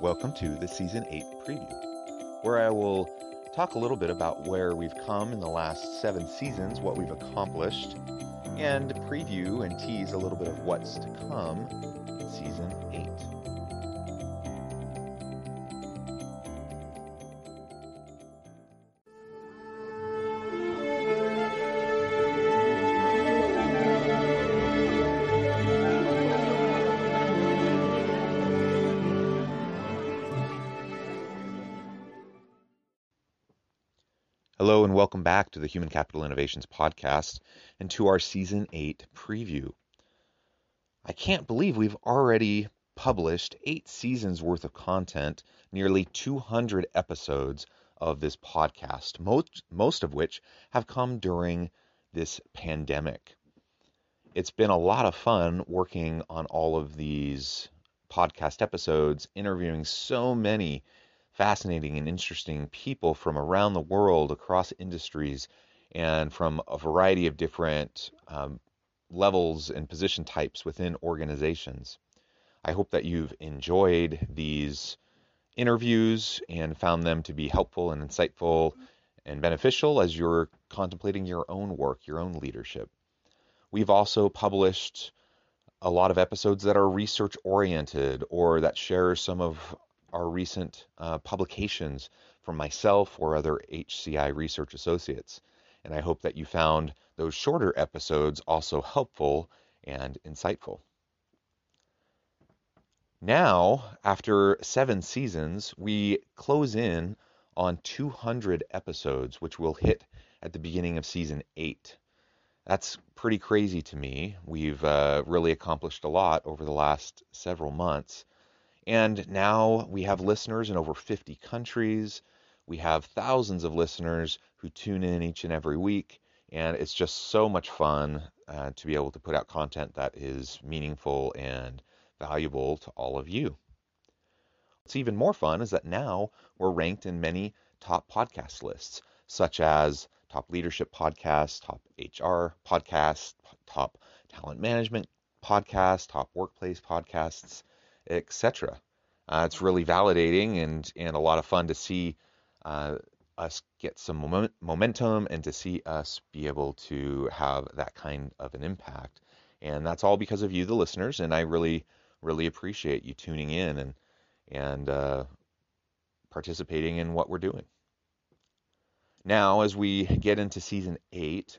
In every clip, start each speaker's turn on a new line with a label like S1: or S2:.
S1: Welcome to the Season 8 preview, where I will talk a little bit about where we've come in the last seven seasons, what we've accomplished, and preview and tease a little bit of what's to come in Season 8. Hello, and welcome back to the Human Capital Innovations Podcast and to our Season 8 preview. I can't believe we've already published eight seasons worth of content, nearly 200 episodes of this podcast, most, most of which have come during this pandemic. It's been a lot of fun working on all of these podcast episodes, interviewing so many fascinating and interesting people from around the world, across industries, and from a variety of different um, levels and position types within organizations. I hope that you've enjoyed these interviews and found them to be helpful and insightful and beneficial as you're contemplating your own work, your own leadership. We've also published a lot of episodes that are research oriented or that share some of our recent uh, publications from myself or other HCI research associates. And I hope that you found those shorter episodes also helpful and insightful. Now, after seven seasons, we close in on 200 episodes, which will hit at the beginning of season eight. That's pretty crazy to me. We've uh, really accomplished a lot over the last several months. And now we have listeners in over 50 countries. We have thousands of listeners who tune in each and every week. And it's just so much fun uh, to be able to put out content that is meaningful and valuable to all of you. What's even more fun is that now we're ranked in many top podcast lists, such as top leadership podcasts, top HR podcasts, top talent management podcasts, top workplace podcasts, etc. Uh, it's really validating and, and a lot of fun to see uh, us get some moment, momentum and to see us be able to have that kind of an impact. And that's all because of you, the listeners. And I really, really appreciate you tuning in and and uh, participating in what we're doing. Now, as we get into season eight,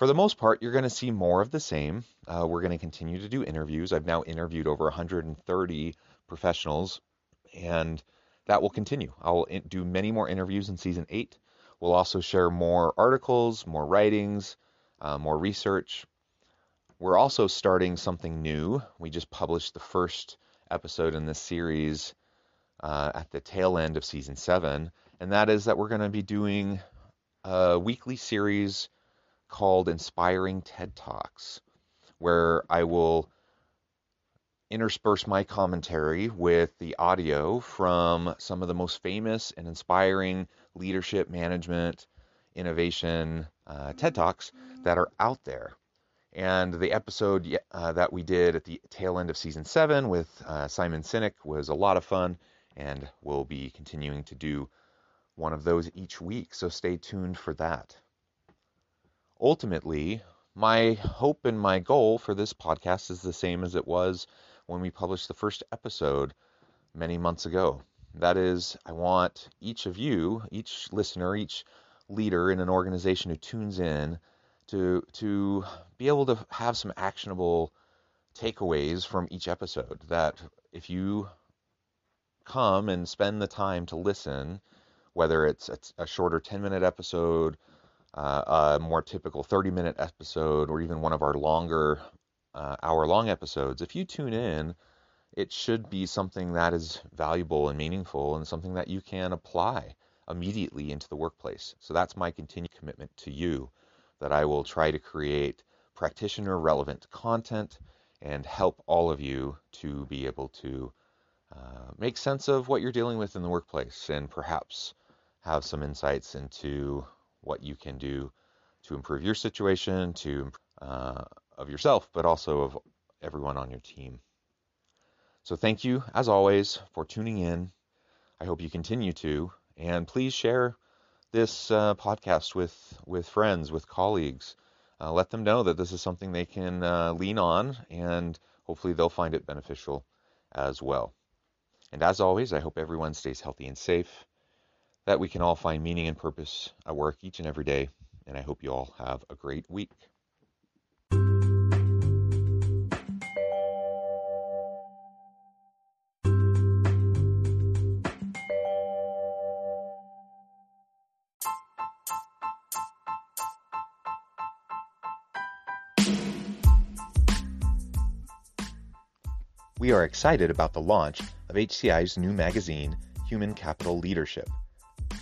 S1: for the most part, you're going to see more of the same. Uh, we're going to continue to do interviews. I've now interviewed over 130 professionals, and that will continue. I'll do many more interviews in season eight. We'll also share more articles, more writings, uh, more research. We're also starting something new. We just published the first episode in this series uh, at the tail end of season seven, and that is that we're going to be doing a weekly series called Inspiring TED Talks, where I will intersperse my commentary with the audio from some of the most famous and inspiring leadership, management, innovation uh, TED Talks that are out there. And the episode uh, that we did at the tail end of season seven with uh, Simon Sinek was a lot of fun, and we'll be continuing to do one of those each week. So stay tuned for that ultimately, my hope and my goal for this podcast is the same as it was when we published the first episode many months ago. That is, I want each of you, each listener, each leader in an organization who tunes in to to be able to have some actionable takeaways from each episode that if you come and spend the time to listen whether it's a, shorter 10 minute episode uh, a more typical 30 minute episode or even one of our longer uh, hour long episodes, if you tune in, it should be something that is valuable and meaningful and something that you can apply immediately into the workplace. So that's my continued commitment to you that I will try to create practitioner relevant content and help all of you to be able to uh, make sense of what you're dealing with in the workplace and perhaps have some insights into what you can do to improve your situation, to uh, of yourself, but also of everyone on your team. So thank you, as always, for tuning in. I hope you continue to, and please share this uh, podcast with with friends, with colleagues. Uh, let them know that this is something they can uh, lean on, and hopefully they'll find it beneficial as well. And as always, I hope everyone stays healthy and safe, that we can all find meaning and purpose at work each and every day. And I hope you all have a great week. We are excited about the launch of HCI's new magazine, Human Capital Leadership.